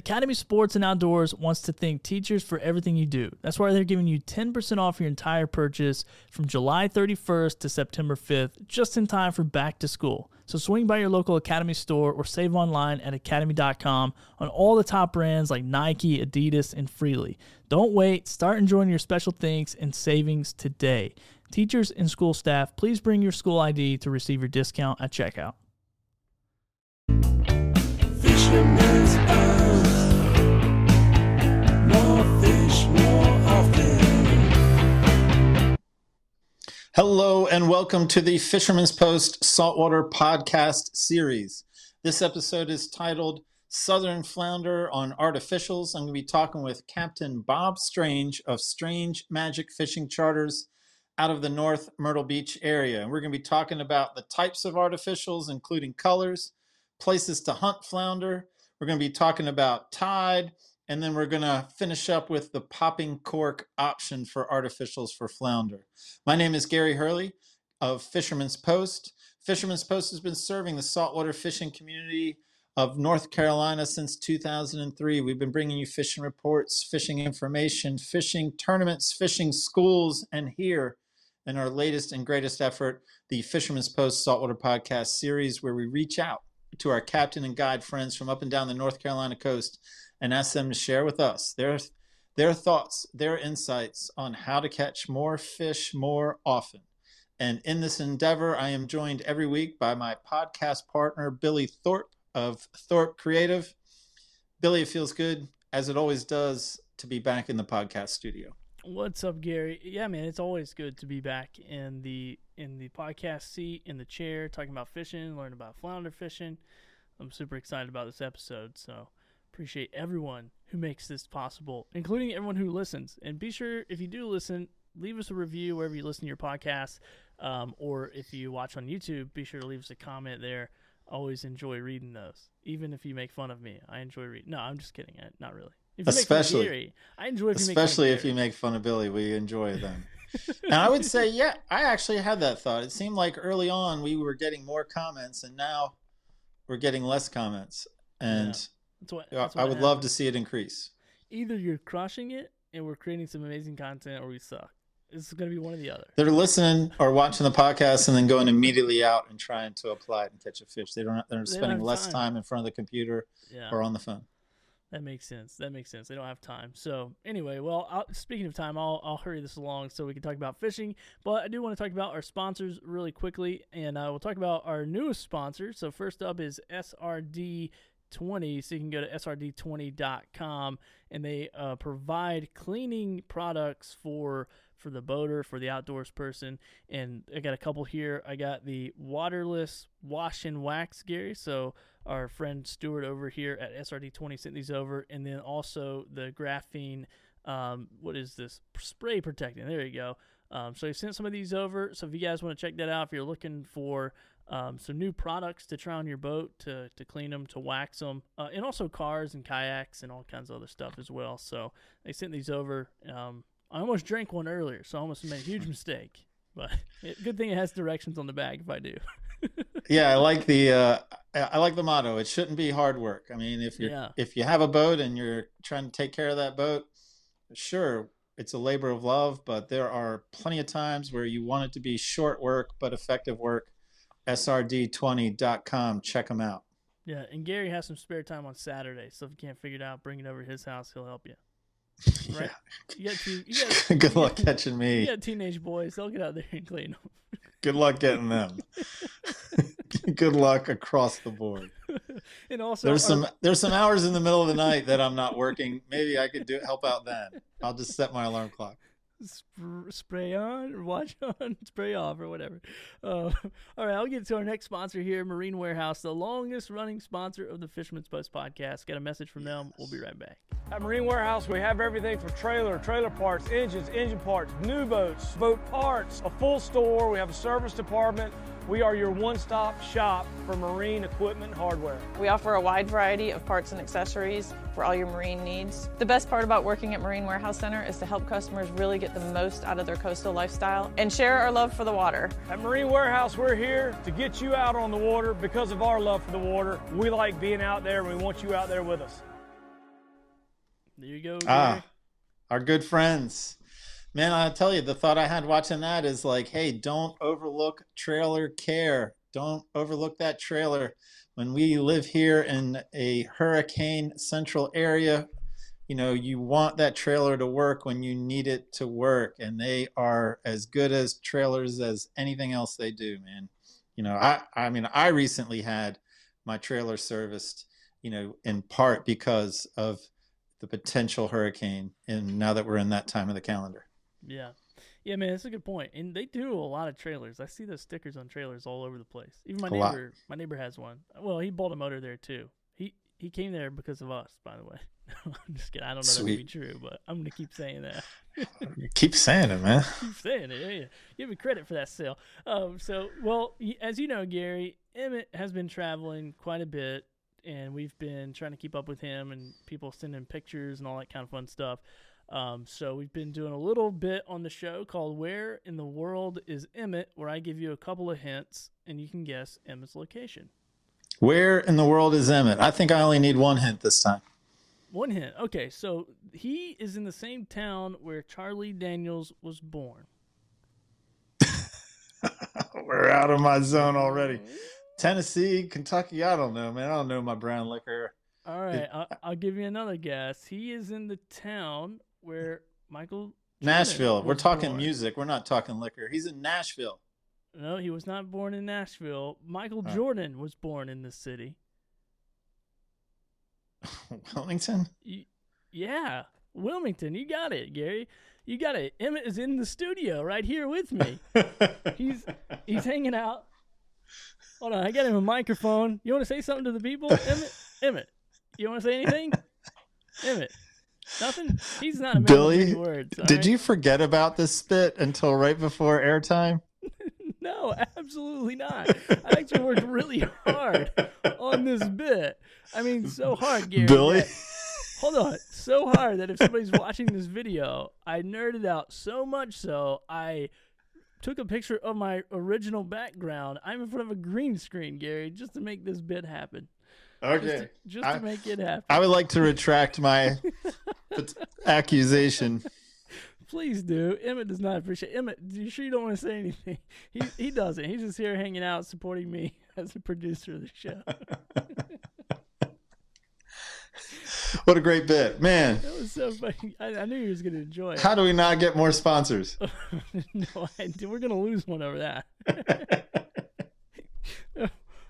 Academy Sports and Outdoors wants to thank teachers for everything you do. That's why they're giving you 10% off your entire purchase from July 31st to September 5th, just in time for back to school. So swing by your local Academy store or save online at academy.com on all the top brands like Nike, Adidas, and Freely. Don't wait, start enjoying your special thanks and savings today. Teachers and school staff, please bring your school ID to receive your discount at checkout. Hello and welcome to the Fisherman's Post Saltwater Podcast Series. This episode is titled Southern Flounder on Artificials. I'm going to be talking with Captain Bob Strange of Strange Magic Fishing Charters out of the North Myrtle Beach area. And we're going to be talking about the types of artificials, including colors, places to hunt flounder. We're going to be talking about tide, and then we're going to finish up with the popping cork option for artificials for flounder. My name is Gary Hurley of Fisherman's Post. Fisherman's Post has been serving the saltwater fishing community of North Carolina since 2003. We've been bringing you fishing reports, fishing information, fishing tournaments, fishing schools, and here in our latest and greatest effort, the Fisherman's Post Saltwater Podcast series, where we reach out to our captain and guide friends from up and down the North Carolina coast and ask them to share with us their their thoughts, their insights on how to catch more fish more often. And in this endeavor, I am joined every week by my podcast partner, Billy Thorpe of Thorpe Creative. Billy, it feels good, as it always does, to be back in the podcast studio. What's up, Gary? Yeah, man, it's always good to be back in the in the podcast seat, in the chair, talking about fishing, learning about flounder fishing. I'm super excited about this episode, so appreciate everyone who makes this possible, including everyone who listens. And be sure if you do listen, leave us a review wherever you listen to your podcast, um, or if you watch on YouTube, be sure to leave us a comment there. Always enjoy reading those, even if you make fun of me. I enjoy reading. No, I'm just kidding. Not really. If you make fun of Especially- I enjoy. If you Especially make if fun you make fun of Billy, we enjoy them. and I would say, yeah, I actually had that thought. It seemed like early on we were getting more comments, and now we're getting less comments. And That's what, I- that's I what would love to see it increase. Either you're crushing it and we're creating some amazing content, or we suck. It's going to be one or the other. They're listening or watching the podcast and then going immediately out and trying to apply it and catch a fish. They don't. They're They spending less time. time in front of the computer Yeah, or on the phone. That makes sense. That makes sense. They don't have time. So anyway, well, I'll, speaking of time, I'll I'll hurry this along so we can talk about fishing. But I do want to talk about our sponsors really quickly, and uh, we'll talk about our newest sponsor. So first up is SRD. 20 so you can go to srd20.com and they uh, provide cleaning products for for the boater for the outdoors person and i got a couple here i got the waterless wash and wax gary so our friend Stuart over here at SRD20 sent these over, and then also the graphene. Um, what is this? Spray protecting. There you go. Um, so he sent some of these over. So if you guys want to check that out, if you're looking for um, some new products to try on your boat to, to clean them, to wax them, uh, and also cars and kayaks and all kinds of other stuff as well. So they sent these over. Um, I almost drank one earlier, so I almost made a huge mistake. But it, good thing it has directions on the bag if I do. Yeah, I like the. Uh, I like the motto. It shouldn't be hard work. I mean, if you Yeah. if you have a boat and you're trying to take care of that boat, sure, it's a labor of love. But there are plenty of times where you want it to be short work but effective work. SRD20.com. Check them out. Yeah, and Gary has some spare time on Saturday, so if you can't figure it out, bring it over to his house. He'll help you. Right? You got two. You got, Yeah. Good luck catching you me. got teenage boys. They'll get out there and clean Good luck getting them. Good luck across the board. and also, There's our- some there's some hours in the middle of the night that I'm not working. Maybe I could do help out then. I'll just set my alarm clock. Sp- spray on or watch on, spray off or whatever. Uh, all right, I'll get to our next sponsor here, Marine Warehouse, the longest running sponsor of the Fisherman's Post podcast. Got a message from them. We'll be right back. At Marine Warehouse, we have everything from trailer, trailer parts, engines, engine parts, new boats, boat parts, a full store. We have a service department. We are your one stop shop for marine equipment and hardware. We offer a wide variety of parts and accessories for all your marine needs. The best part about working at Marine Warehouse Center is to help customers really get the most out of their coastal lifestyle and share our love for the water. At Marine Warehouse, we're here to get you out on the water because of our love for the water. We like being out there and we want you out there with us. There you go. Ah, our good friends. Man, I tell you, the thought I had watching that is like, hey, don't overlook trailer care. Don't overlook that trailer. When we live here in a hurricane central area, you know, you want that trailer to work when you need it to work. And they are as good as trailers as anything else they do, man. You know, I, I mean, I recently had my trailer serviced, you know, in part because of the potential hurricane. And now that we're in that time of the calendar. Yeah. Yeah, man, that's a good point. And they do a lot of trailers. I see those stickers on trailers all over the place. Even my A lot. neighbor, my neighbor has one. Well, he bought a motor there too. He he came there because of us, by the way. I'm just kidding. I don't know that to be true, but I'm gonna keep saying that. Keep saying it, man. keep saying it. Yeah, yeah. Give me credit for that sale. Um, so, well, as you know, Gary Emmett has been traveling quite a bit, and we've been trying to keep up with him and people sending pictures and all that kind of fun stuff. Um, so we've been doing a little bit on the show called "Where in the World is Emmett?" where I give you a couple of hints and you can guess Emmett's location. Where in the world is Emmett? I think I only need one hint this time. One hint. Okay, so he is in the same town where Charlie Daniels was born. We're out of my zone already. Tennessee, Kentucky, I don't know, man. I don't know my brown liquor. All right, I'll, I'll give you another guess. He is in the town where Michael. Nashville. We're talking born. music. We're not talking liquor. He's in Nashville. No, he was not born in Nashville. Michael Oh. Jordan was born in this city. Wilmington? Yeah, Wilmington. You got it, Gary. You got it. Emmett is in the studio right here with me. He's he's hanging out. Hold on, I got him a microphone. You want to say something to the people, Emmett? Emmett, you want to say anything? Emmett, nothing. He's not a Billy, words. Did right? you forget about this spit until right before airtime? No, absolutely not. I actually worked really hard on this bit. I mean, so hard, Gary. Billy? that- hold on, so hard that if somebody's watching this video, I nerded out so much so I took a picture of my original background. I'm in front of a green screen, Gary, just to make this bit happen. Just, Okay. to, just I- to make it happen. I would like to retract my accusation. Please do. Emmett does not appreciate. Emmett, you sure you don't want to say anything? He he doesn't. He's just here hanging out, supporting me as the producer of the show. What a great bit. Man, That was so funny. I, I knew he was going to enjoy it. how do we not get more sponsors? no, I, we're going to lose one over that.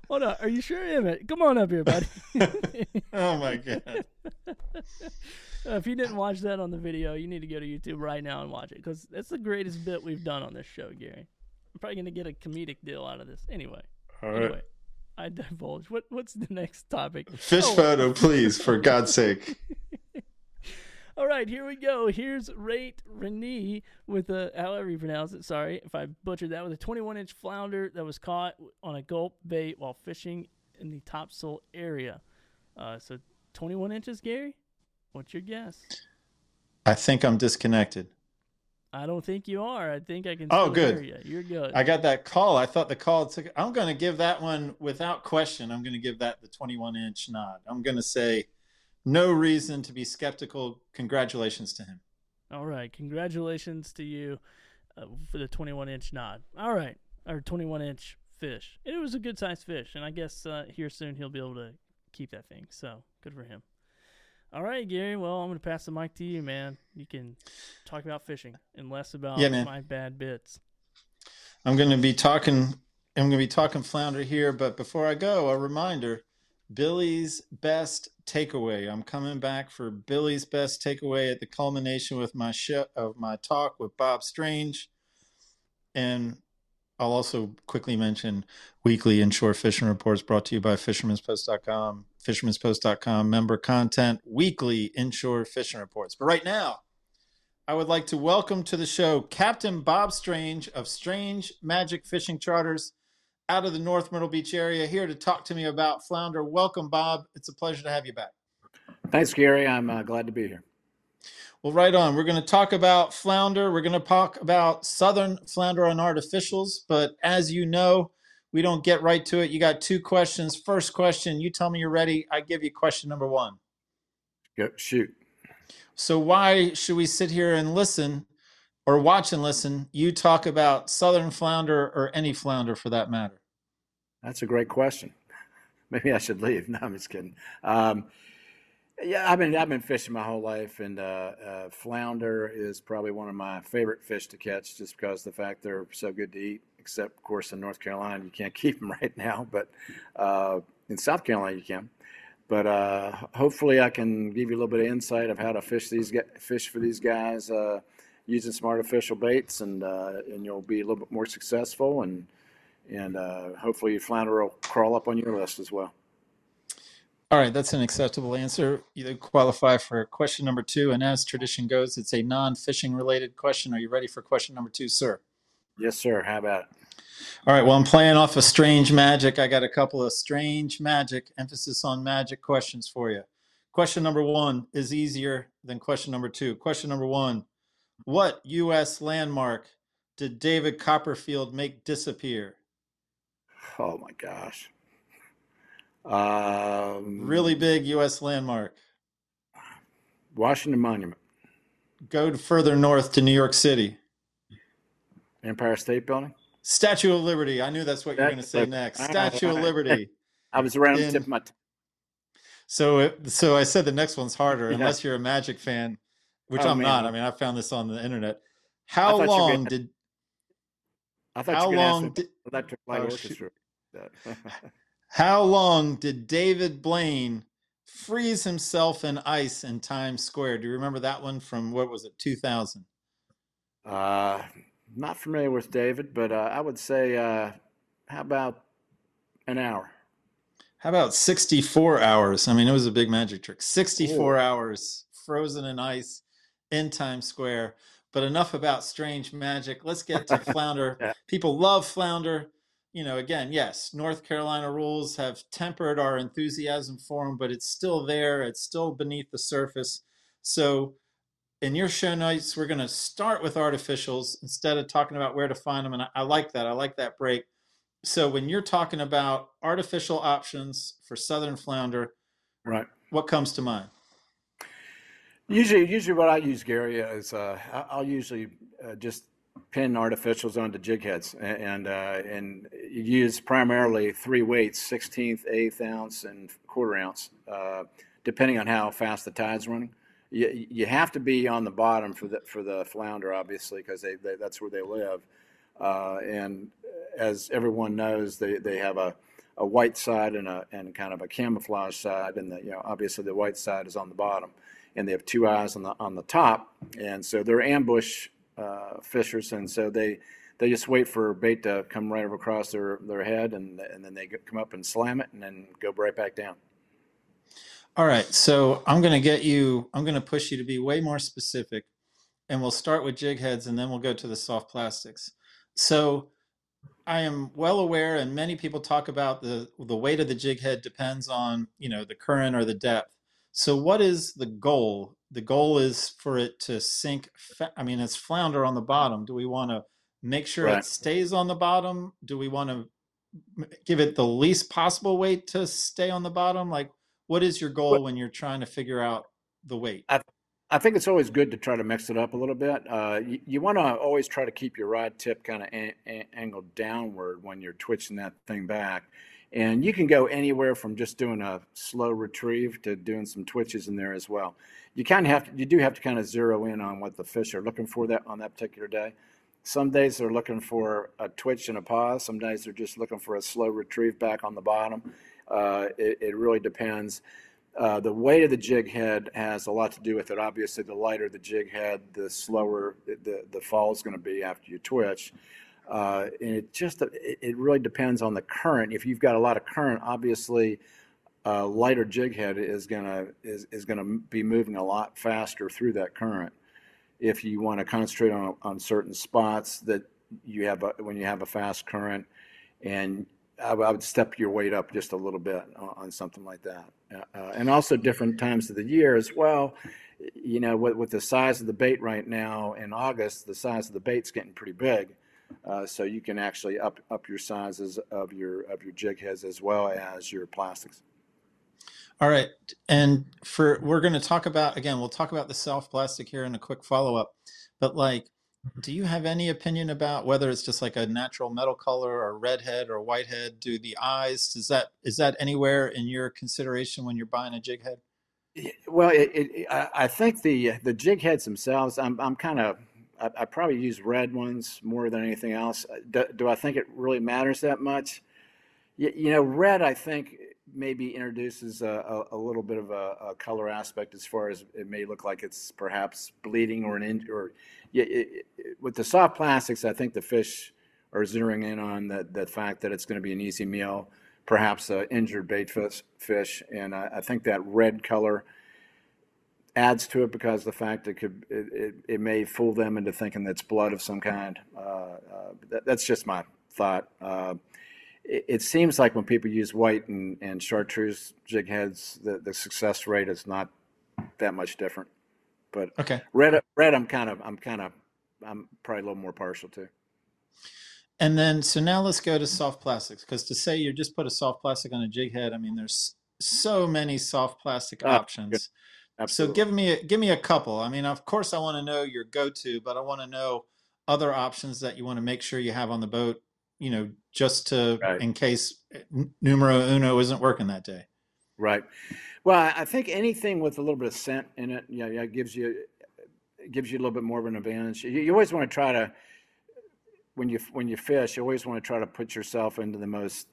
Hold on. Are you sure, Emmett? Come on up here, buddy. Oh my god. If you didn't watch that on the video, you need to go to YouTube right now and watch it because that's the greatest bit we've done on this show, Gary. I'm probably going to get a comedic deal out of this. Anyway, All right. anyway, I divulge. What What's the next topic? Fish Oh. photo, please, for God's sake. All right, here we go. Here's Rate Renee with a, however you pronounce it. Sorry if I butchered that, with a 21 inch flounder that was caught on a gulp bait while fishing in the topsail area. Uh, so 21 inches, Gary? What's your guess? I think I'm disconnected. I don't think you are. I think I can Oh, good. you. You're good. I got that call. I thought the call took. I'm going to give that one without question. I'm going to give that the 21 inch nod. I'm going to say, no reason to be skeptical. Congratulations to him. All right. Congratulations to you uh, for the 21 inch nod. All right. Or 21 inch fish. It was a good sized fish. And I guess uh, here soon he'll be able to keep that thing. So good for him. All right, Gary. Well, I'm going to pass the mic to you, man. You can talk about fishing and less about Yeah, man. my bad bits. I'm going to be talking. I'm going to be talking flounder here, but before I go, a reminder: Billy's best takeaway. I'm coming back for Billy's best takeaway at the culmination with my show of my talk with Bob Strange, and I'll also quickly mention weekly inshore fishing reports brought to you by Fisherman'sPost.com. Fisherman'sPost.com member content, weekly inshore fishing reports. But right now, I would like to welcome to the show Captain Bob Strange of Strange Magic Fishing Charters out of the North Myrtle Beach area here to talk to me about flounder. Welcome, Bob. It's a pleasure to have you back. Thanks, Gary. I'm uh, glad to be here. Well, right on. We're going to talk about flounder. We're going to talk about southern flounder and artificials. But as you know, we don't get right to it. You got two questions. First question, you tell me you're ready. I give you question number one. Go shoot. So why should we sit here and listen or watch and listen you talk about southern flounder or any flounder for that matter? That's a great question. Maybe I should leave. No, I'm just kidding. Um, yeah, I've been I've been fishing my whole life, and uh, uh, flounder is probably one of my favorite fish to catch, just because the fact they're so good to eat. Except, of course, in North Carolina you can't keep them right now, but uh, in South Carolina you can. But uh, hopefully, I can give you a little bit of insight of how to fish these fish for these guys uh, using some artificial baits, and uh, and you'll be a little bit more successful, and and uh, hopefully your flounder will crawl up on your list as well. All right, that's an acceptable answer. You qualify for question number two, and as tradition goes, it's a non-fishing related question. Are you ready for question number two, sir? Yes, sir. How about it? All right, well, I'm playing off of strange magic. I got a couple of strange magic, emphasis on magic questions for you. Question number one is easier than question number two. Question number one What U.S. landmark did David Copperfield make disappear? Oh my gosh. Um, Really big U.S. landmark. Washington Monument, Go further north to New York City. Empire State Building. Statue of Liberty. I knew that's what you were going to say next. Statue of Liberty. I was around the In- tip of my. T- So, it, so I said the next one's harder, Yeah. unless you're a Magic fan, which Oh, I'm man. not. I mean, I found this on the internet. How long did? I thought How long did? Electric Light Oh. Orchestra. That- How long did David Blaine freeze himself in ice in Times Square? Do you remember that one from what was it, 2000? uh, not familiar with David, but uh, I would say, uh, how about an hour? How about 64 hours? I mean, it was a big magic trick. 64 Ooh. hours frozen in ice in Times Square. But enough about strange magic. Let's get to flounder. Yeah. People love flounder. You know, again, yes, North Carolina rules have tempered our enthusiasm for them, but it's still there. It's still beneath the surface. So, in your show notes, we're going to start with artificials instead of talking about where to find them. And I, I like that. I like that break. So, when you're talking about artificial options for southern flounder, Right. what comes to mind? Usually, usually what I use, Gary, is uh, I'll usually uh, just pin artificials onto jig heads a- and uh, and use primarily three weights: sixteenth, eighth ounce, and quarter ounce, uh, depending on how fast the tide's running. You, you have to be on the bottom for the for the flounder, obviously, because they, they that's where they live. Uh, and as everyone knows, they, they have a, a white side and a and kind of a camouflage side, and the you know obviously the white side is on the bottom, and they have two eyes on the on the top, and so they're ambush uh, fishers, and so they they just wait for bait to come right over across their, their head, and and then they come up and slam it, and then go right back down. All right, so I'm going to get you, I'm going to push you to be way more specific, and we'll start with jig heads and then we'll go to the soft plastics. So I am well aware, and many people talk about the the weight of the jig head depends on you know the current or the depth. So what is the goal? The goal is for it to sink. Fa- I mean, it's flounder on the bottom. Do we want to make sure it stays on the bottom? Do we want to give it the least possible weight to stay on the bottom? Like, what is your goal when you're trying to figure out the weight? I think it's always good to try to mix it up a little bit. Uh, you you want to always try to keep your rod tip kind of angled downward when you're twitching that thing back. And you can go anywhere from just doing a slow retrieve to doing some twitches in there as well. You kind of have to, you do have to kind of zero in on what the fish are looking for that on that particular day. Some days they're looking for a twitch and a pause. Some days they're just looking for a slow retrieve back on the bottom. Uh, it, it really depends. Uh, the weight of the jig head has a lot to do with it. Obviously, the lighter the jig head, the slower the, the fall is going to be after you twitch. Uh, and it just it, really depends on the current. If you've got a lot of current, obviously, a lighter jig head is gonna is, is gonna be moving a lot faster through that current. If you want to concentrate on on certain spots that you have a, when you have a fast current, and I, would- I would step your weight up just a little bit on, on something like that. Uh, uh, and also different times of the year as well. You know, with, with the size of the bait right now in August, the size of the bait's getting pretty big. Uh, so you can actually up up your sizes of your of your jig heads as well as your plastics. All right. And for we're going to talk about again, we'll talk about the soft plastic here in a quick follow up. But like, do you have any opinion about whether it's just like a natural metal color or red head or white head? Do the eyes is that is that anywhere in your consideration when you're buying a jig head? Well, it, it, I think the the jig heads themselves, I'm I'm kind of I, I probably use red ones more than anything else. Do, do I think it really matters that much? You, you know, red I think maybe introduces a, a, a little bit of a, a color aspect as far as it may look like it's perhaps bleeding or an in, or yeah, it, it, with the soft plastics, I think the fish are zeroing in on the, the fact that it's going to be an easy meal, perhaps a injured bait fish, fish, and I, I think that red color adds to it because the fact it could it, it, it may fool them into thinking that's blood of some kind. Uh, uh, that, that's just my thought. Uh, it, it seems like when people use white and, and chartreuse jig heads, the, the success rate is not that much different. But Okay. red, red, I'm kind of, I'm kind of, I'm probably a little more partial to. And then, so now let's go to soft plastics because to say you just put a soft plastic on a jig head, I mean, there's so many soft plastic Oh, good. options. So give me a, give me a couple. I mean, of course, I want to know your go-to, but I want to know other options that you want to make sure you have on the boat. You know, just to Right. in case numero uno isn't working that day. Right. Well, I think anything with a little bit of scent in it, yeah, yeah, gives you gives you a little bit more of an advantage. You, you always want to try to when you when you fish, you always want to try to put yourself into the most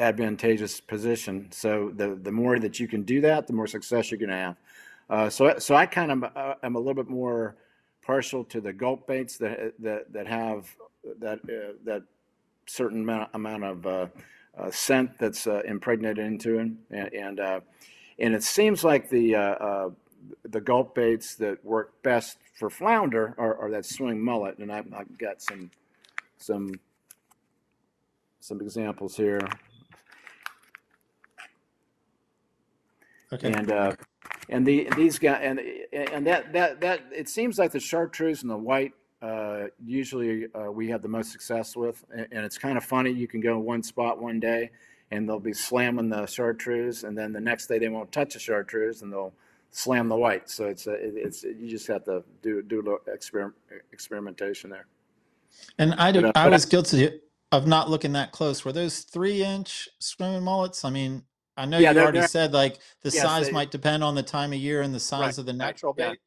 advantageous position. So the the more that you can do that, the more success you're going to have. Uh, so so I kind of uh, am a little bit more partial to the gulp baits that that that have that uh, that certain amount, amount of uh, uh, scent that's uh, impregnated into it, and and, uh, and it seems like the uh, uh, the gulp baits that work best for flounder are, are that swimming mullet, and I've, I've got some some some examples here, Okay. and uh, and the these guys and and that that that it seems like the chartreuse and the white. Uh, usually uh, we have the most success with, and, and it's kind of funny. You can go in one spot one day, and they'll be slamming the chartreuse, and then the next day they won't touch the chartreuse, and they'll slam the white. So it's a, it- it's you just have to do do a little exper- experimentation there. And I do, But, uh, I but I- was guilty of not looking that close. Were those three inch swimming mullets? I mean, I know Yeah, you they're- already they're- said like the Yes, size they- might depend on the time of year and the size Right, of the right, natural yeah. bait.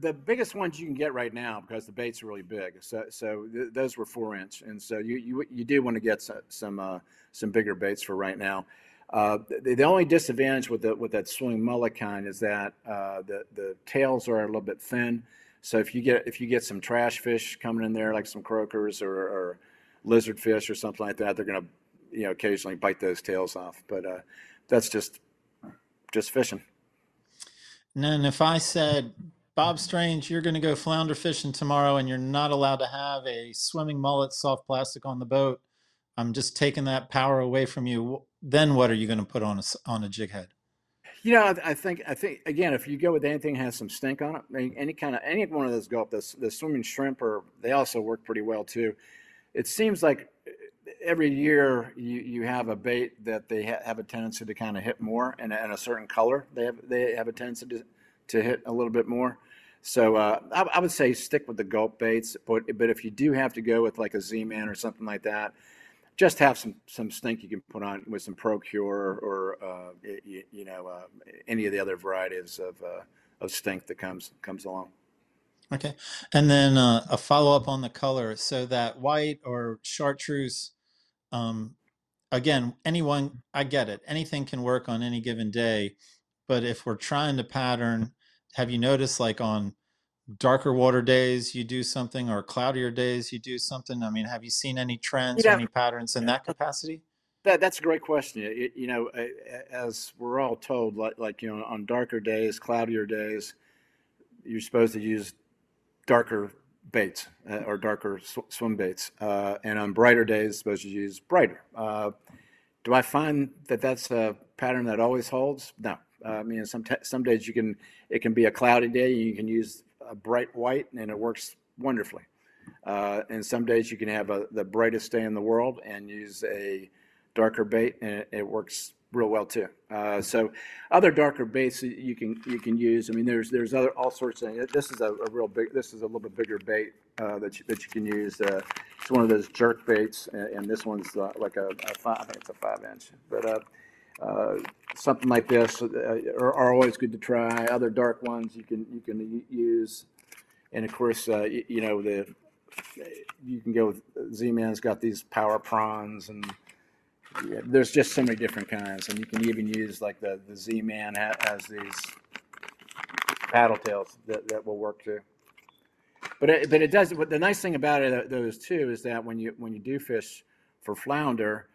The biggest ones you can get right now because the bait's are really big. So so th- those were four inch, and so you you, you do want to get some some, uh, some bigger baits for right now. Uh, the, the only disadvantage with the with that swimming mullet kind is that uh, the the tails are a little bit thin. So if you get if you get some trash fish coming in there like some croakers or, or lizard fish or something like that, they're gonna you know occasionally bite those tails off. But uh, that's just just fishing. And if I said, Bob Strange, you're going to go flounder fishing tomorrow and you're not allowed to have a swimming mullet soft plastic on the boat, I'm just taking that power away from you. Then what are you going to put on a, on a jig head? You know, I, I think I think again, if you go with anything that has some stink on it, any, any kind of any one of those gulp, the, the swimming shrimp, or they also work pretty well too. It seems like uh, every year you, you have a bait that they ha- have a tendency to kind of hit more, and, and a certain color they have they have a tendency to, to hit a little bit more. So uh, I, I would say stick with the gulp baits, but but if you do have to go with like a Z-Man or something like that, just have some some stink you can put on with some Pro-Cure or, uh, you, you know uh, any of the other varieties of uh, of stink that comes comes along. Okay. And then uh, a follow up on the color. So that white or chartreuse, um, again, anyone, I get it. Anything can work on any given day. But if we're trying to pattern, have you noticed like on darker water days you do something or cloudier days you do something? I mean, have you seen any trends or any patterns in that capacity? That that's a great question. It, you know, as we're all told, like like you know, on darker days, cloudier days, you're supposed to use darker baits uh, or darker sw- swim baits, uh, and on brighter days, supposed to use brighter. Uh, do I find that that's a pattern that always holds? No. Uh, I mean, some t- some days you can it can be a cloudy day, and you can use a bright white, and it works wonderfully. Uh, and some days you can have a, the brightest day in the world and use a darker bait, and it, it works real well too. Uh, so other darker baits you can you can use. I mean, there's there's other all sorts of things. This is a, a real big. This is a little bit bigger bait uh, that you, that you can use. Uh, it's one of those jerk baits, and, and this one's uh, like a, a five. I think it's a five inch, but. Uh, something like this uh, are, are always good to try. Other dark ones you can you can use, and of course uh, you, you know the you can go with Z-Man's got these power prawns and yeah, there's just so many different kinds, and you can even use like the the Z-Man ha- has these paddle tails that, that will work too. But it, but it does. But the nice thing about it, those too, is that when you when you do fish for flounder,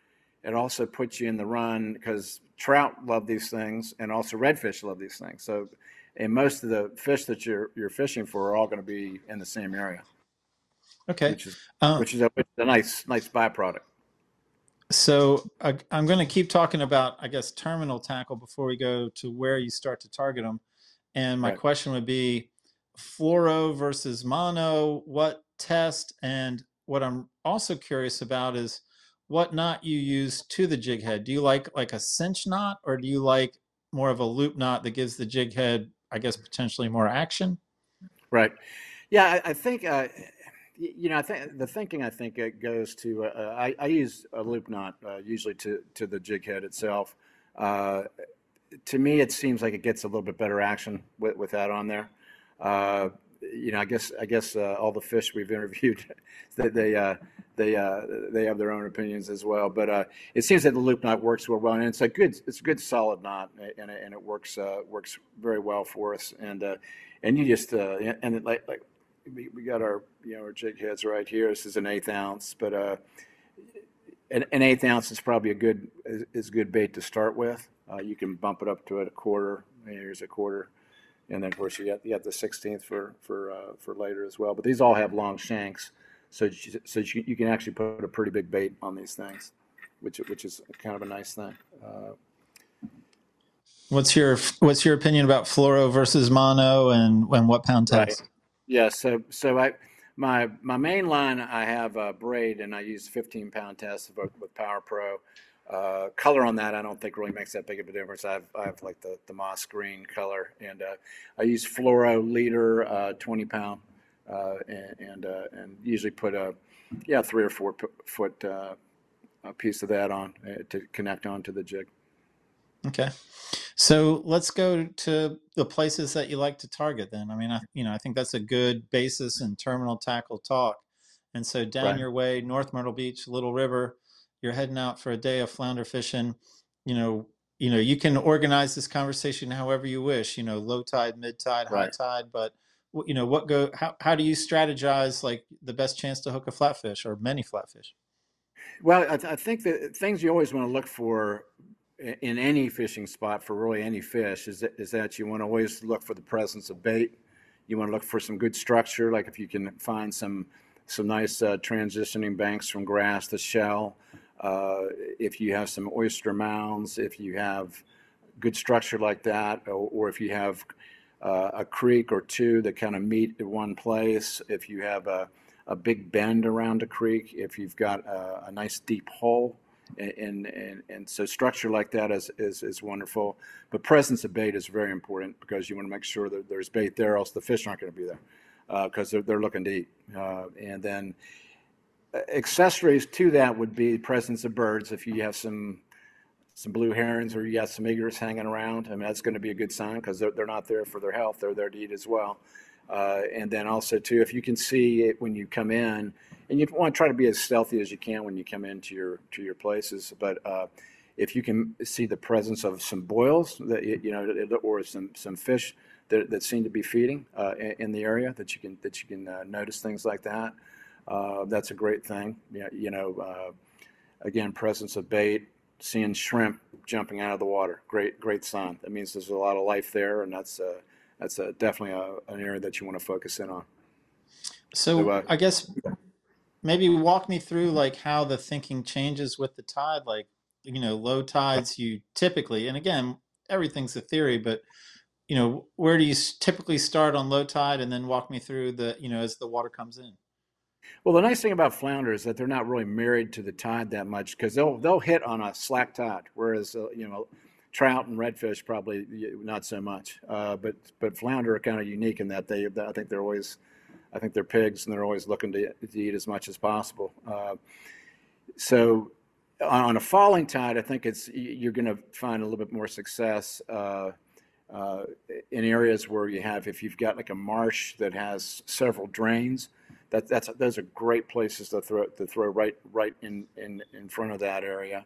it also puts you in the run because trout love these things, and also redfish love these things. So, and most of the fish that you're you're fishing for are all going to be in the same area, Okay. which is Um, which is a, which is a nice nice byproduct. So I, I'm going to keep talking about, I guess, terminal tackle before we go to where you start to target them. And my Right. question would be fluoro versus mono, what test? And what I'm also curious about is what knot you use to the jig head. Do you like like a cinch knot or do you like more of a loop knot that gives the jig head, I guess, potentially more action? Right. Yeah, I, I think uh, you know. I think the thinking. I think it goes to. Uh, I, I use a loop knot uh, usually to to the jig head itself. Uh, to me, it seems like it gets a little bit better action with, with that on there. You know, I guess I guess uh, all the fish we've interviewed, they they uh, they uh, they have their own opinions as well. But uh, it seems that the loop knot works well, and it's a good it's a good solid knot, and it, and it works uh, works very well for us. And uh, and you just and it, like like we, we got our you know our jig heads right here. This is an eighth ounce, but an, an eighth ounce is probably a good is, is good bait to start with. You can bump it up to a quarter. Here's a quarter, and then of course you got you got the sixteenth for for uh, for later as well. But these all have long shanks, so you, so you, you can actually put a pretty big bait on these things, which which is kind of a nice thing. Uh, What's your what's your opinion about fluoro versus mono and and what pound Right. test? Yeah, so so I my my main line I have a braid and I use 15 pound test with, with Power Pro. Uh, color on that I don't think really makes that big of a difference. I have I have like the the moss green color and uh, I use fluoro leader uh, 20 pound uh, and and, uh, and usually put a yeah three or four p- foot uh, a piece of that on uh, to connect onto the jig. Okay. So let's go to the places that you like to target then. I mean, I, you know, I think that's a good basis in terminal tackle talk. And so down Right. your way, North Myrtle Beach, Little River, you're heading out for a day of flounder fishing. You know, you know, you can organize this conversation however you wish, you know, low tide, mid tide, high Right. tide, but you know, what go how how do you strategize like the best chance to hook a flatfish or many flatfish? Well, I, th- I think that things you always want to look for in any fishing spot for really any fish is that, is that you want to always look for the presence of bait. You want to look for some good structure, like if you can find some some nice uh, transitioning banks from grass to shell. Uh, if you have some oyster mounds, if you have good structure like that, or, or if you have uh, a creek or two that kind of meet at one place, if you have a, a big bend around a creek, if you've got a, a nice deep hole, and, and, and, so structure like that is, is, is wonderful. But presence of bait is very important because you want to make sure that there's bait there, else the fish aren't going to be there because they're, they're looking to eat. Uh, and then uh, accessories to that would be presence of birds. If you have some some blue herons or you got some egrets hanging around, I mean that's going to be a good sign because they're, they're not there for their health; they're there to eat as well. Uh, and then also too, if you can see it when you come in, and you want to try to be as stealthy as you can when you come into your to your places, but uh, if you can see the presence of some boils that you know, or some some fish that, that seem to be feeding uh, in, in the area, that you can that you can uh, notice things like that. Uh, that's a great thing. Yeah, you know, uh, again, presence of bait, seeing shrimp jumping out of the water, great great sign. That means there's a lot of life there, and that's uh, that's uh, definitely a, an area that you want to focus in on. So So, uh, I guess maybe walk me through like how the thinking changes with the tide. Like, you know, low tides, you typically, and again, everything's a theory, but you know, where do you typically start on low tide, and then walk me through the, you know, as the water comes in. Well, the nice thing about flounder is that they're not really married to the tide that much because they'll they'll hit on a slack tide, whereas uh, you know trout and redfish probably not so much. Uh, but but flounder are kind of unique in that they I think they're always I think they're pigs and they're always looking to, to eat as much as possible. Uh, so on a falling tide, I think it's you're going to find a little bit more success uh, uh, in areas where you have if you've got like a marsh that has several drains. That, that's those are great places to throw to throw right right in in, in front of that area.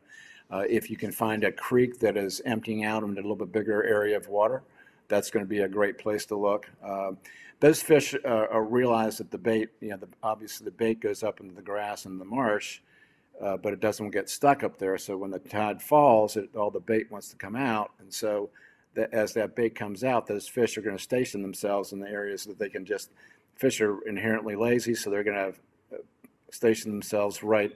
Uh, if you can find a creek that is emptying out into a little bit bigger area of water, that's going to be a great place to look. Uh, those fish uh, realize that the bait, you know, the, obviously the bait goes up into the grass and the marsh, uh, but it doesn't get stuck up there. So when the tide falls, it, all the bait wants to come out, and so that as that bait comes out, those fish are going to station themselves in the areas that they can just. Fish are inherently lazy, so they're going to uh, station themselves right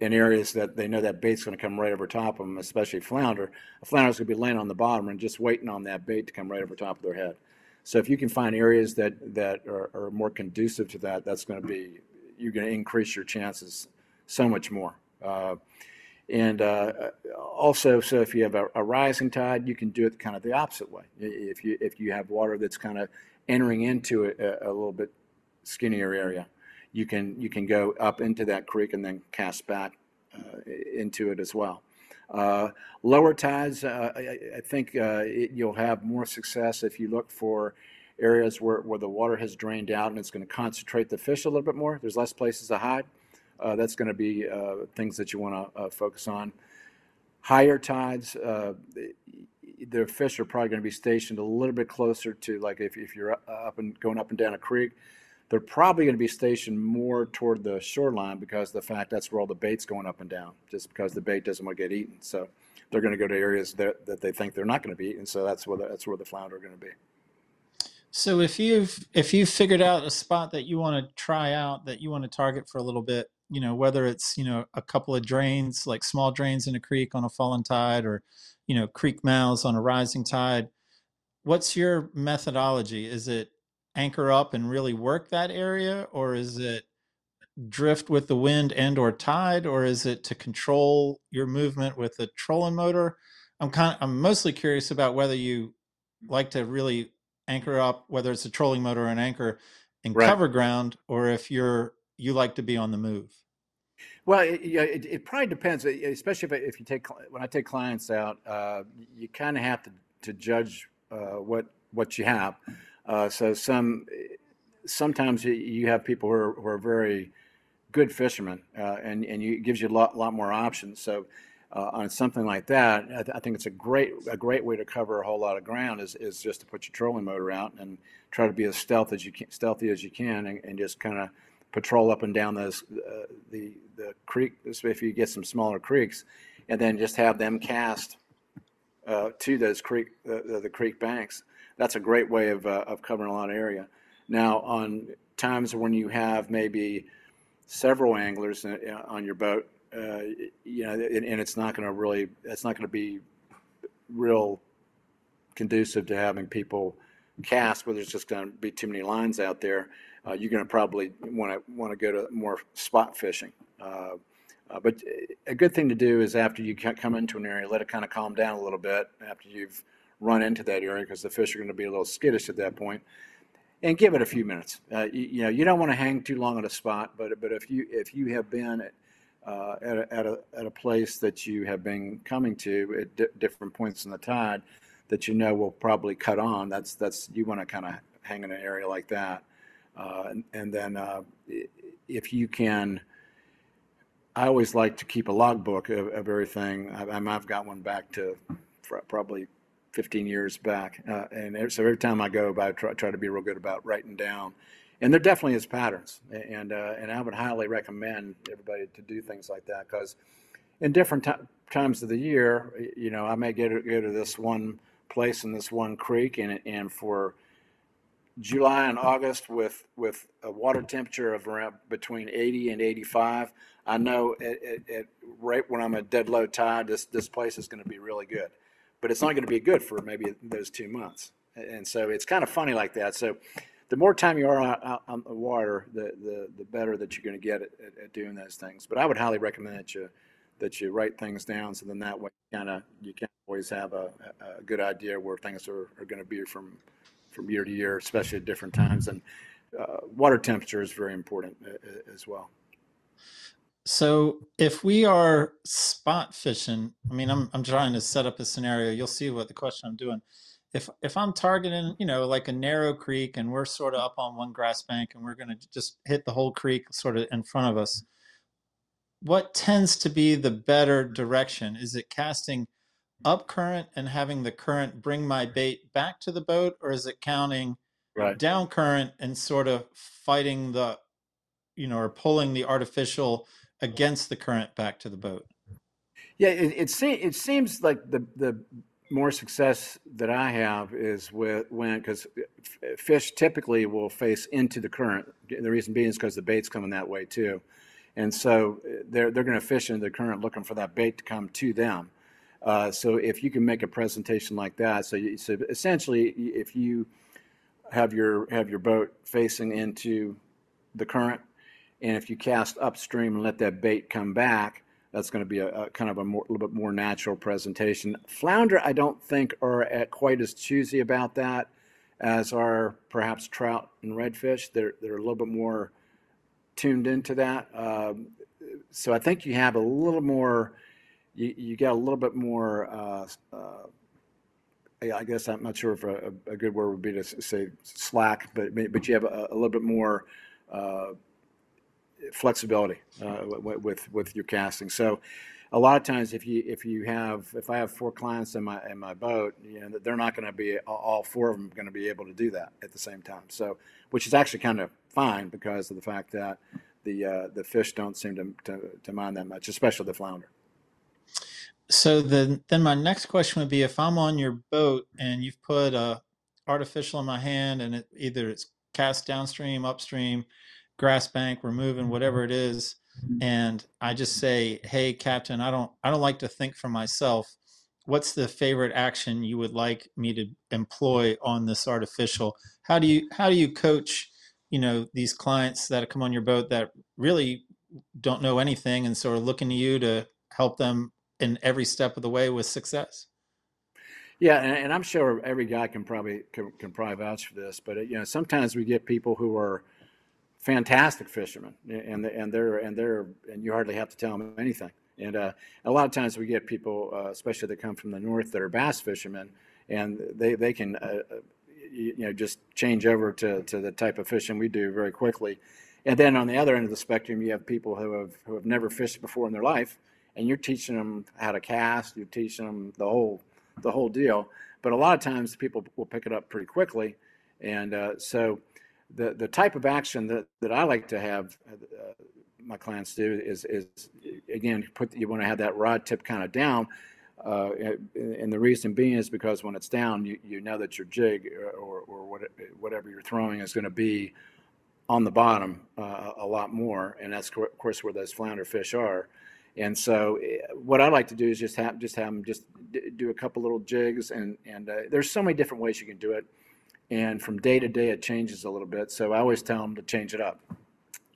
in areas that they know that bait's going to come right over top of them, especially flounder. A flounder's going to be laying on the bottom and just waiting on that bait to come right over top of their head. So if you can find areas that that are, are more conducive to that, that's going to be you're going to increase your chances so much more. Uh, and uh, also, so if you have a, a, rising tide, you can do it kind of the opposite way. If you if you have water that's kind of entering into a, a little bit skinnier area, you can you can go up into that creek and then cast back uh, into it as well. Uh, lower tides, uh, I, I, think uh, it, you'll have more success if you look for areas where, where the water has drained out and it's going to concentrate the fish a little bit more. There's less places to hide. Uh, that's going to be uh, things that you want to focus on. Higher tides, the fish are probably going to be stationed a little bit closer to like if, if you're up and going up and down a creek they're probably going to be stationed more toward the shoreline because the fact that's where all the bait's going up and down, just because the bait doesn't want to get eaten. So they're going to go to areas that, that they think they're not going to be eaten. So that's where the, that's where the flounder are going to be. So if you've if you've figured out a spot that you want to try out that you want to target for a little bit, you know whether it's you know a couple of drains like small drains in a creek on a fallen tide or you know creek mouths on a rising tide, what's your methodology? Is it anchor up and really work that area or is it drift with the wind and or tide or is it to control your movement with a trolling motor i'm kind of i'm mostly curious about whether you like to really anchor up whether it's a trolling motor or an anchor in right. cover ground or if you're you like to be on the move well it, it, it probably depends especially if, if you take when i take clients out uh, you kind of have to, to judge uh, what what you have uh, so some sometimes you have people who are, who are very good fishermen, uh, and and you, it gives you a lot lot more options. So. Uh, on something like that, I, th- I, think it's a great a great way to cover a whole lot of ground is, is just to put your trolling motor out and try to be as stealth as you can, stealthy as you can, and, and just kind of patrol up and down those uh, the the creek. If you get some smaller creeks, and then just have them cast uh, to those creek the, the creek banks that's a great way of, uh, of covering a lot of area. Now, on times when you have maybe several anglers on your boat, uh, you know, and, and it's not going to really, it's not going to be real conducive to having people cast where there's just going to be too many lines out there. Uh, you're going to probably want to want to go to more spot fishing. Uh, uh, but a good thing to do is after you come into an area, let it kind of calm down a little bit after you've run into that area because the fish are going to be a little skittish at that point and give it a few minutes. Uh, you, you, know, you don't want to hang too long on a spot, but but if you if you have been at, uh, at, a, at, a, at a place that you have been coming to at di- different points in the tide that you know will probably cut on, that's that's you want to kind of hang in an area like that, and, and, then uh, if you can. I always like to keep a logbook of, of everything. I, I've got one back to probably 15 years back. Uh, and so every time I go, I try, try, to be real good about writing down. And there definitely is patterns. And, uh, and I would highly recommend everybody to do things like that because in different t- times of the year, you know, I may get go to this one place in this one creek and, and for July and August with, with a water temperature of around between 80 and 85, I know it, it, it, right when I'm at dead low tide, this, this place is going to be really good but it's not going to be good for maybe those two months. And so it's kind of funny like that. So the more time you are out, out on the water, the, the, the better that you're going to get at, at, at doing those things. But I would highly recommend that you that you write things down so then that way kind of you can always have a, a good idea where things are, are going to be from from year to year, especially at different times. And uh, water temperature is very important uh, uh, as well. So if we are spot fishing, I mean, I'm I'm trying to set up a scenario. You'll see what the question I'm doing. If if I'm targeting, you know, like a narrow creek, and we're sort of up on one grass bank, and we're going to just hit the whole creek sort of in front of us, what tends to be the better direction? Is it casting up current and having the current bring my bait back to the boat, or is it counting Right. down current and sort of fighting the, you know, or pulling the artificial against the current back to the boat? Yeah, it, it, se- it seems like the, the more success that I have is with when because fish typically will face into the current. The reason being is because the bait's coming that way too, and so uh, they're they're going to fish into the current looking for that bait to come to them. Uh, so if you can make a presentation like that, so you, so essentially if you have your have your boat facing into the current, and if you cast upstream and let that bait come back, that's going to be a, a kind of a more, little bit more natural presentation. Flounder, I don't think are quite as choosy about that as are perhaps trout and redfish. They're they're a little bit more tuned into that. Um, so I think you have a little more. You, you get a little bit more. Uh, uh, I guess I'm not sure if a, a good word would be to say slack, but but you have a, a little bit more uh, flexibility uh, with, with with your casting. So a lot of times, if you if you have if I have four clients in my in my boat, you know they're not going to be all four of them going to be able to do that at the same time. So which is actually kind of fine because of the fact that the uh, the fish don't seem to, to to mind that much, especially the flounder. So then, then my next question would be: If I'm on your boat and you've put a artificial in my hand, and it either it's cast downstream, upstream, grass bank, we're moving, whatever it is, mm-hmm. and I just say, "Hey, Captain, I don't, I don't like to think for myself. What's the favorite action you would like me to employ on this artificial? How do you, how do you coach, you know, these clients that come on your boat that really don't know anything and so are looking to you to help them in every step of the way with success. Yeah, and, and I'm sure every guy can probably can, can probably vouch for this, but you know sometimes we get people who are fantastic fishermen, and and they're and they're and you hardly have to tell them anything. And uh, a lot of times we get people, uh, especially that come from the north, that are bass fishermen, and they they can uh, you, you know just change over to to the type of fishing we do very quickly. And then on the other end of the spectrum, you have people who have who have never fished before in their life, and you're teaching them how to cast, you're teaching them the whole the whole deal. But a lot of times people will pick it up pretty quickly, and uh, so the the type of action that, that I like to have uh, my clients do is is again put you want to have that rod tip kind of down. Uh, and, the reason being is because when it's down, you, you know that your jig or, or what, whatever you're throwing is going to be on the bottom uh, a lot more, and that's of course where those flounder fish are. And so, eh, what I like to do is just have just have them just do a couple little jigs, and and uh, there's so many different ways you can do it. And from day to day, it changes a little bit. So I always tell them to change it up.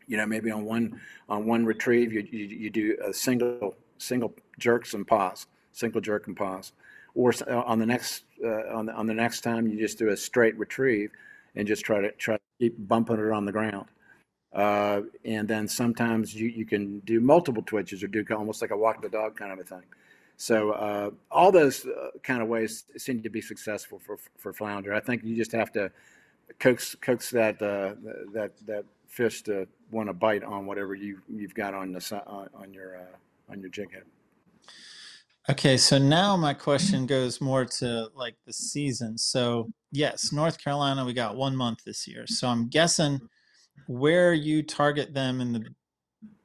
You know, maybe on one on one retrieve, you you, you do a single single jerks and pause, single jerk and pause, or uh, on the next uh, on the, on the next time, you just do a straight retrieve, and just try to try to keep bumping it on the ground. Uh, and then sometimes you, you can do multiple twitches or do almost like a walk the dog kind of a thing. So uh, all those uh, kind of ways seem to be successful for for flounder. I think you just have to coax coax that uh, that that fish to want to bite on whatever you you've got on the on your uh, on your jig head. Okay, so now my question goes more to like the season. So, yes, North Carolina, we got one month this year. So, I'm guessing where you target them in the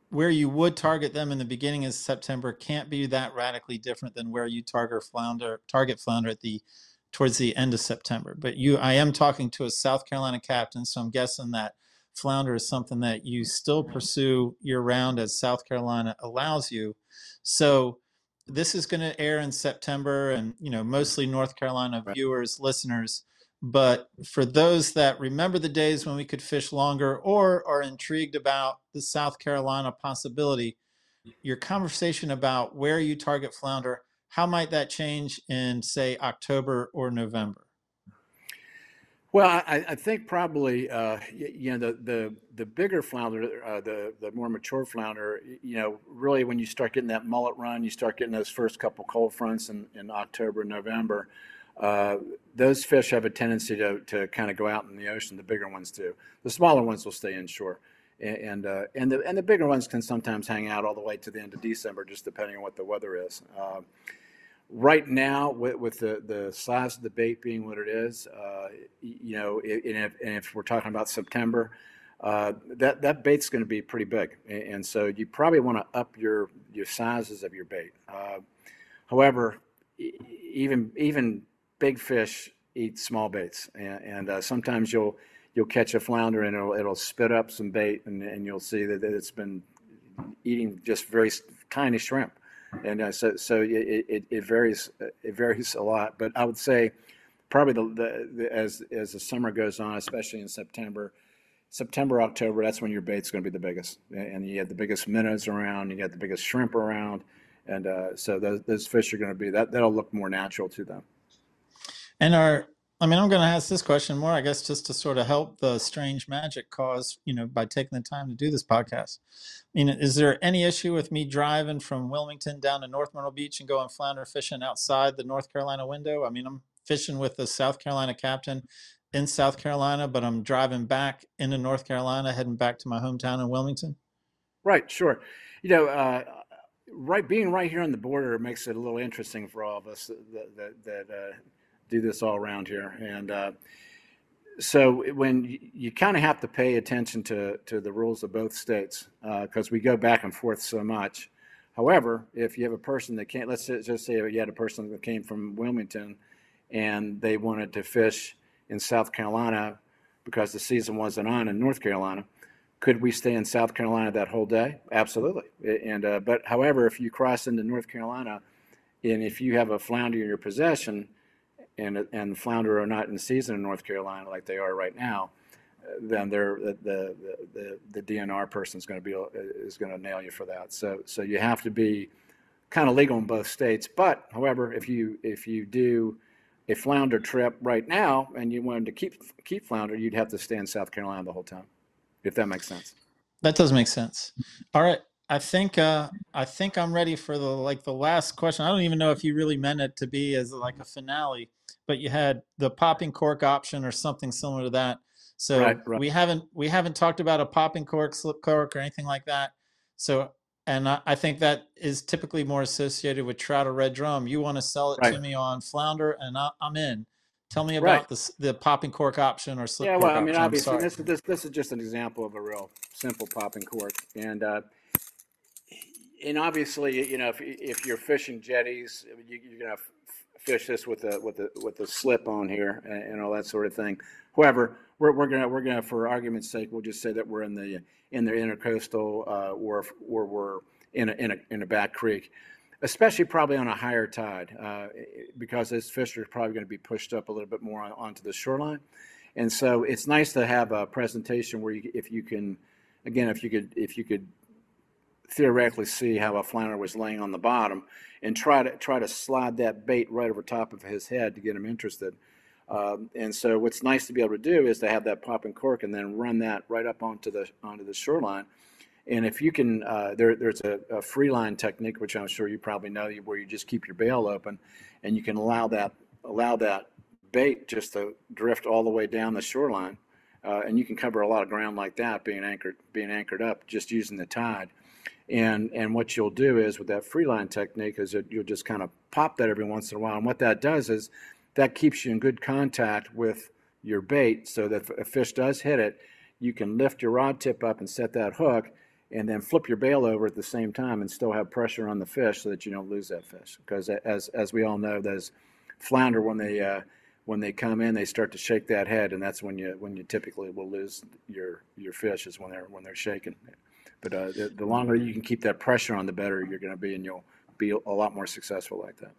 where you would target them in the beginning of September can't be that radically different than where you target flounder target flounder at the towards the end of September. But you I am talking to a South Carolina captain, so I'm guessing that flounder is something that you still mm-hmm. pursue year round as South Carolina allows you. So this is going to air in September and you know mostly North Carolina Right. viewers listeners But for those that remember the days when we could fish longer or are intrigued about the South Carolina possibility, your conversation about where you target flounder, how might that change in, say, October or November? Well, I, I think probably uh, you know the the the bigger flounder, uh, the the more mature flounder. You know, really when you start getting that mullet run, you start getting those first couple cold fronts in, in October, November. Uh, those fish have a tendency to to kind of go out in the ocean. The bigger ones do. The smaller ones will stay inshore, and and, uh, and the and the bigger ones can sometimes hang out all the way to the end of December, just depending on what the weather is. Uh, right now with, with the, the size of the bait being what it is, uh, you know, and if, and if we're talking about September, uh, that, that bait's going to be pretty big. And, and so you probably want to up your, your sizes of your bait. However, even, even big fish eat small baits. And, and uh, sometimes you'll, you'll catch a flounder and it'll, it'll spit up some bait and, and you'll see that it's been eating just very tiny shrimp and uh, so so it, it, it varies it varies a lot but i would say probably the, the, the as as the summer goes on especially in september september october that's when your bait's going to be the biggest and you have the biggest minnows around you got the biggest shrimp around and uh, so those, those fish are going to be that that'll look more natural to them And our, I mean, I'm going to ask this question more, I guess, just to sort of help the strange magic cause, you know, by taking the time to do this podcast. I mean, is there any issue with me driving from Wilmington down to North Myrtle Beach and going flounder fishing outside the North Carolina window? I mean, I'm fishing with the South Carolina captain in South Carolina, but I'm driving back into North Carolina, heading back to my hometown in Wilmington. Right, sure. You know, uh, right, being right here on the border makes it a little interesting for all of us that that, that uh, do this all around here. And uh, so when you, you kind of have to pay attention to to the rules of both states because we go back and forth so much. However, if you have a person that can't, let's just say you had a person that came from Wilmington and they wanted to fish in South Carolina because the season wasn't on in North Carolina could we stay in South Carolina that whole day? Absolutely. And uh, but however, if you cross into North Carolina, and if you have a flounder in your possession, and and flounder are not in season in North Carolina like they are right now, then they're the the the, the DNR person is going to be is going to nail you for that. So so you have to be kind of legal in both states. But however, if you if you do a flounder trip right now and you wanted to keep keep flounder, you'd have to stay in South Carolina the whole time, if that makes sense. That does make sense. All right. I think uh I think I'm ready for the like the last question. I don't even know if you really meant it to be as like a finale, but you had the popping cork option or something similar to that. So Right, right. we haven't we haven't talked about a popping cork, slip cork, or anything like that. So and I, I think that is typically more associated with trout or red drum. You want to sell it to me on flounder, and I, I'm in. Tell me Right. about the the popping cork option or slip Yeah, well, I mean, option. Obviously, this is this, this is just an example of a real simple popping cork, and uh, and obviously, you know, if if you're fishing jetties, you, you're gonna fish this with the with a with a slip on here and, and all that sort of thing. However, we're, we're gonna we're gonna for argument's sake, we'll just say that we're in the in the intercoastal uh, or or we're in a in a in a back creek especially probably on a higher tide, uh, because those fish are probably going to be pushed up a little bit more on, onto the shoreline. And so it's nice to have a presentation where you, if you can, again, if you could, if you could theoretically see how a flounder was laying on the bottom, and try to try to slide that bait right over top of his head to get him interested. Um, and so what's nice to be able to do is to have that popping cork and then run that right up onto the onto the shoreline. And if you can, uh, there, there's a, a free line technique, which I'm sure you probably know, where you just keep your bail open, and you can allow that allow that bait just to drift all the way down the shoreline, uh, and you can cover a lot of ground like that, being anchored being anchored up, just using the tide. And and what you'll do is with that free line technique is that you'll just kind of pop that every once in a while, and what that does is that keeps you in good contact with your bait, so that if a fish does hit it, you can lift your rod tip up and set that hook and then flip your bail over at the same time and still have pressure on the fish so that you don't lose that fish. Because as as we all know, those flounder when they uh, when they come in, they start to shake that head, and that's when you when you typically will lose your your fish is when they're when they're shaking. But uh, the, the longer you can keep that pressure on, the better you're going to be, and you'll be a lot more successful like that.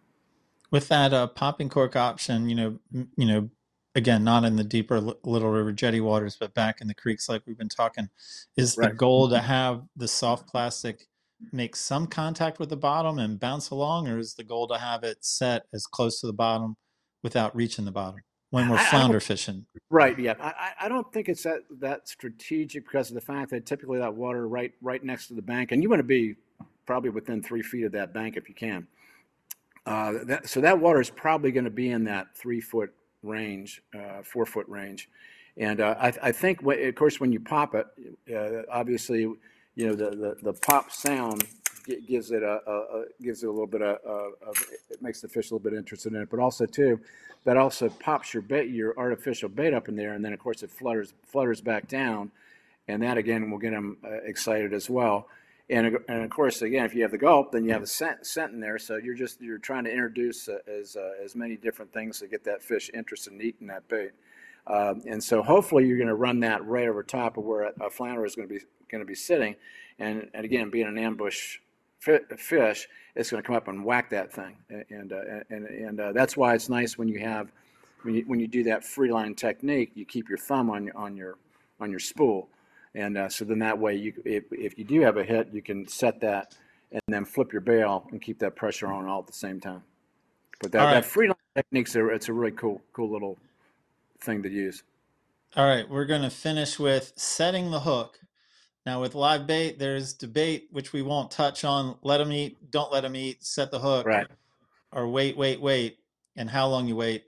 with that uh, popping cork option, you know, m- you know, again, not in the deeper Li- Little River jetty waters, but back in the creeks, like we've been talking, is the goal to have the soft plastic make some contact with the bottom and bounce along, or is the goal to have it set as close to the bottom without reaching the bottom when we're I- I flounder fishing? Right. Yeah. I, I- don't think it's that that strategic because of the fact that typically that water right right next to the bank, and you want to be probably within three feet of that bank if you can. Uh, that, so that water is probably going to be in that three foot range, uh, four foot range, and uh, I, I think, of course, when you pop it, uh, obviously, you know the, the, the pop sound gi- gives it a, a, a gives it a little bit of, of it makes the fish a little bit interested in it, but also too, that also pops your bait, your artificial bait up in there, and then of course it flutters flutters back down, and that again will get them uh, excited as well. And, and of course, again, if you have the gulp, then you have a scent, scent in there. So you're just you're trying to introduce uh, as uh, as many different things to get that fish interested in eating that bait. Um, and so hopefully you're going to run that right over top of where a, a flounder is going to be going to be sitting. And, and again, being an ambush fish, it's going to come up and whack that thing. And uh, and and uh, that's why it's nice when you have when you when you do that free line technique, you keep your thumb on your on your on your spool. And uh, so then that way, you if, if you do have a hit, you can set that and then flip your bail and keep that pressure on all at the same time. But that, right. that free line technique's a, it's a really cool cool little thing to use. All right, we're going to finish with setting the hook. Now, with live bait, there's debate, which we won't touch on. Let them eat, don't let them eat, set the hook, Right. or wait, wait, wait, and how long you wait.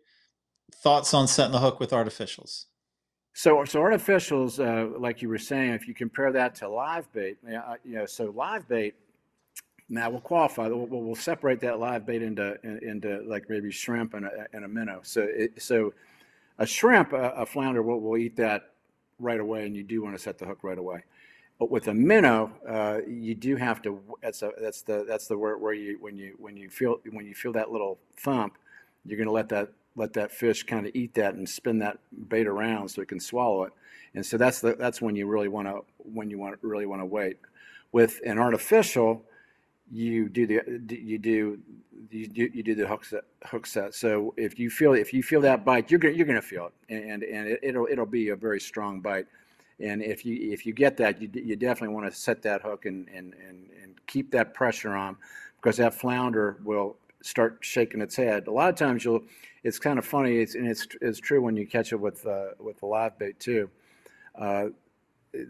Thoughts on setting the hook with artificials? So, so artificials, uh, like you were saying, if you compare that to live bait, yeah, uh, you know, so live bait. Now we'll qualify. We'll, we'll we'll separate that live bait into into like maybe shrimp and a, and a minnow. So, it, so a shrimp, a, a flounder will, will eat that right away, and you do want to set the hook right away. But with a minnow, uh, you do have to. That's a, that's the that's the where, where you when you when you feel when you feel that little thump, you're going to let that let that fish kind of eat that and spin that bait around so it can swallow it. And so that's the that's when you really want to when you want really want to wait. With an artificial, you do the you do you do, you do the hook set hook set. So if you feel if you feel that bite, you're gonna, you're going to feel it, and and it, it'll it'll be a very strong bite. And if you if you get that, you, you definitely want to set that hook and, and, and, and keep that pressure on because that flounder will start shaking its head. A lot of times you'll, it's kind of funny, it's, and it's, it's true when you catch it with, uh, with the live bait too. Uh,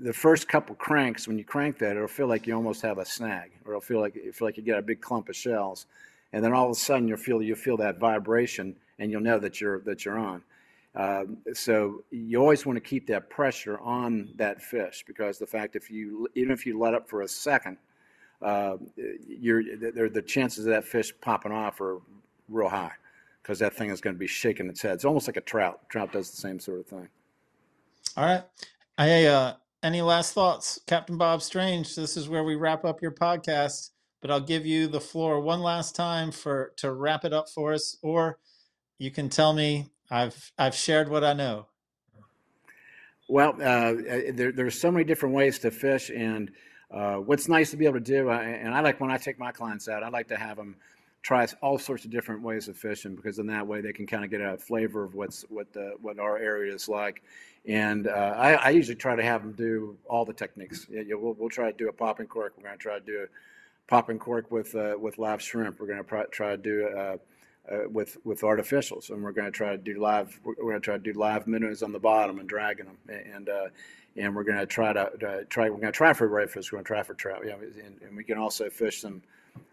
the first couple cranks, when you crank that, it'll feel like you almost have a snag, or it'll feel like feel like you get a big clump of shells, and then all of a sudden you'll feel you feel that vibration, and you'll know that you're that you're on. Um, so you always want to keep that pressure on that fish because the fact if you even if you let up for a second, uh, you're the, the chances of that fish popping off are real high because that thing is going to be shaking its head. It's almost like a trout. Trout does the same sort of thing. All right. Hey, uh, any last thoughts, Captain Bob Strange? This is where we wrap up your podcast, but I'll give you the floor one last time for to wrap it up for us, or you can tell me I've I've shared what I know. Well, uh, there, there's so many different ways to fish, and uh, what's nice to be able to do, and I like when I take my clients out, I like to have them try all sorts of different ways of fishing because in that way they can kind of get a flavor of what's what the what our area is like. And uh, I, I usually try to have them do all the techniques. Yeah, we'll, we'll try to do a popping cork. We're going to try to do a popping cork with uh, with live shrimp. We're going to try to do uh, uh, with with artificials, and we're going to try to do live. We're going to try to do live minnows on the bottom and dragging them, and uh, and we're going to try to uh, try. We're going to try for redfish. We're going to try for trout. Yeah, and, and we can also fish some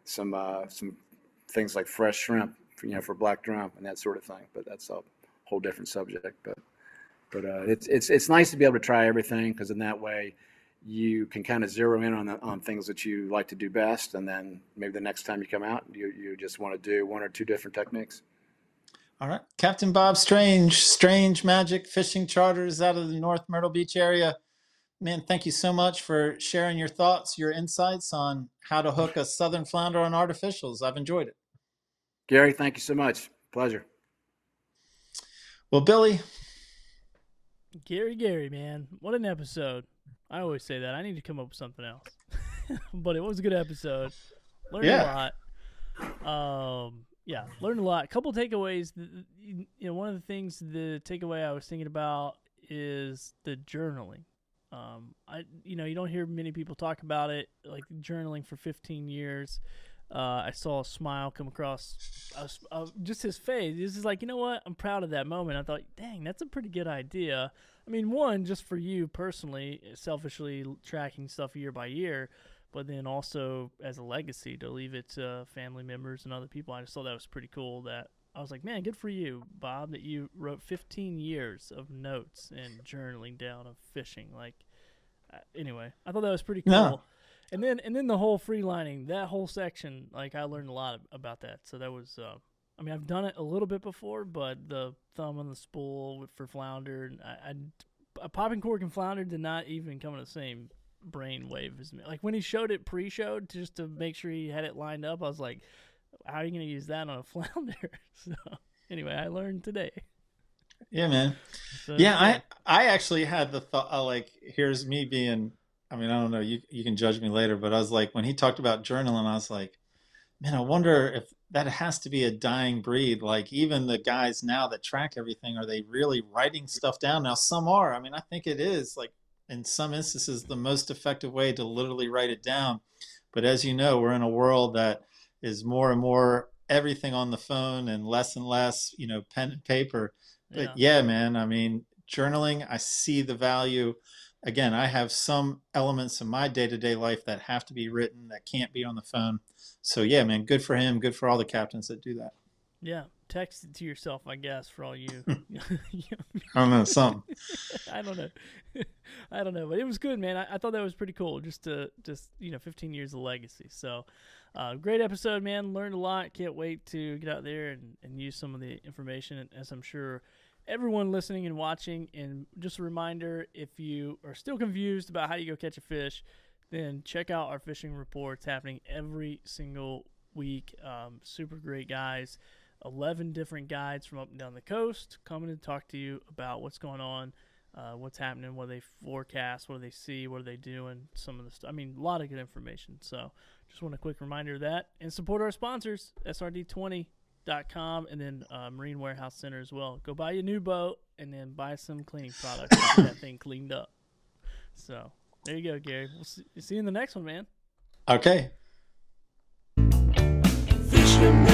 some uh, some things like fresh shrimp, you know, for black drum and that sort of thing. But that's a whole different subject. But but uh, it's it's it's nice to be able to try everything because in that way you can kind of zero in on the, on things that you like to do best, and then maybe the next time you come out, you you just want to do one or two different techniques. All right, Captain Bob Strange, Strange Magic Fishing Charters out of the North Myrtle Beach area. Man, thank you so much for sharing your thoughts, your insights on how to hook a southern flounder on artificials. I've enjoyed it. Gary, thank you so much. Pleasure. Well, Billy, Gary, Gary, man, what an episode! I always say that. I need to come up with something else, but it was a good episode. Learned Yeah. a lot. Um, yeah, learned a lot. A couple takeaways. You know, one of the things the takeaway I was thinking about is the journaling. Um, I you know you don't hear many people talk about it like journaling for 15 years. Uh, I saw a smile come across just his face. This is like, you know what? I'm proud of that moment. I thought, dang, that's a pretty good idea. I mean, one, just for you personally, selfishly tracking stuff year by year, but then also as a legacy to leave it to family members and other people. I just thought that was pretty cool. That I was like, man, good for you, Bob, that you wrote 15 years of notes and journaling down of fishing. Like, uh, anyway, I thought that was pretty cool. No. And then and then the whole freelining, that whole section, like I learned a lot about that. So that was, uh, I mean, I've done it a little bit before, but the thumb on the spool for flounder, I, I, a popping cork and flounder did not even come in the same brain wave as me. Like when he showed it pre-showed, just to make sure he had it lined up, I was like, how are you going to use that on a flounder? so anyway, I learned today. Yeah, man. So, Yeah, I I actually had the thought uh, like here's me being I mean, I don't know, you you can judge me later, but I was like when he talked about journaling, I was like, man, I wonder if that has to be a dying breed. Like even the guys now that track everything, are they really writing mm. stuff down? Now some are. I mean, I think it is like in some instances the most effective way to literally write it down. But as you know, we're in a world that is more and more everything on the phone and less and less, you know, pen and paper. But yeah, man, I mean, journaling, I see the value. Again, I have some elements in my day to day life that have to be written that can't be on the phone. So, yeah, man, good for him. Good for all the captains that do that. yeah. Text it to yourself, I guess, for all you. I don't know, something. I don't know. I don't know, but it was good, man. I, I thought that was pretty cool. Just to just you know, 15 years of legacy. So, uh, great episode, man. Learned a lot. Can't wait to get out there and, and use some of the information, as I'm sure everyone listening and watching. And just a reminder, if you are still confused about how you go catch a fish, then check out our fishing reports happening every single week. Um, super great guys. 11 different guides from up and down the coast coming to talk to you about what's going on, uh, what's happening, what they forecast, what they see, what are they doing, some of the stuff. I mean, a lot of good information. So just want a quick reminder of that. And support our sponsors, SRD20.com and then uh, Marine Warehouse Center as well. Go buy your new boat and then buy some cleaning products and get that thing cleaned up. So there you go, Gary. We'll see, see you in the next one, man. Okay. Fisherman